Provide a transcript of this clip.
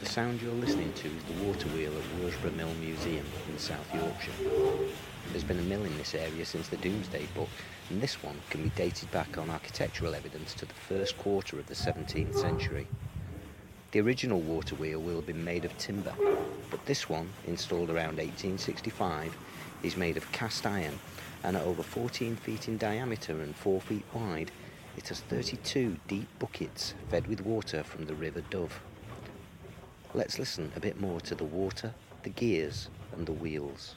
The sound you're listening to is the water wheel at Worsbrough Mill Museum in South Yorkshire. There's been a mill in this area since the Domesday Book, and this one can be dated back on architectural evidence to the first quarter of the 17th century. The original water wheel will have been made of timber, but this one, installed around 1865, is made of cast iron and at over 14 feet in diameter and 4 feet wide, it has 32 deep buckets fed with water from the River Dove. Let's listen a bit more to the water, the gears and the wheels.